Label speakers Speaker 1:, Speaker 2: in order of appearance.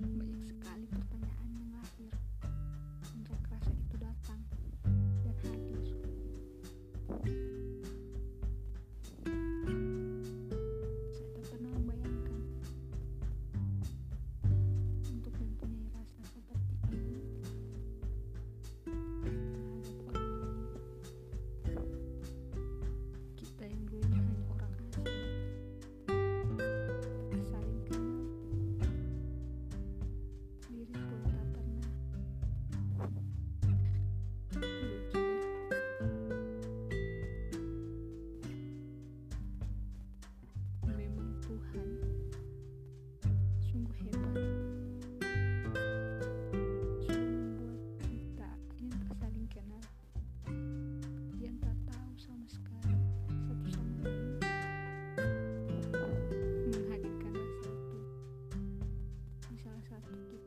Speaker 1: Bye. Thank you.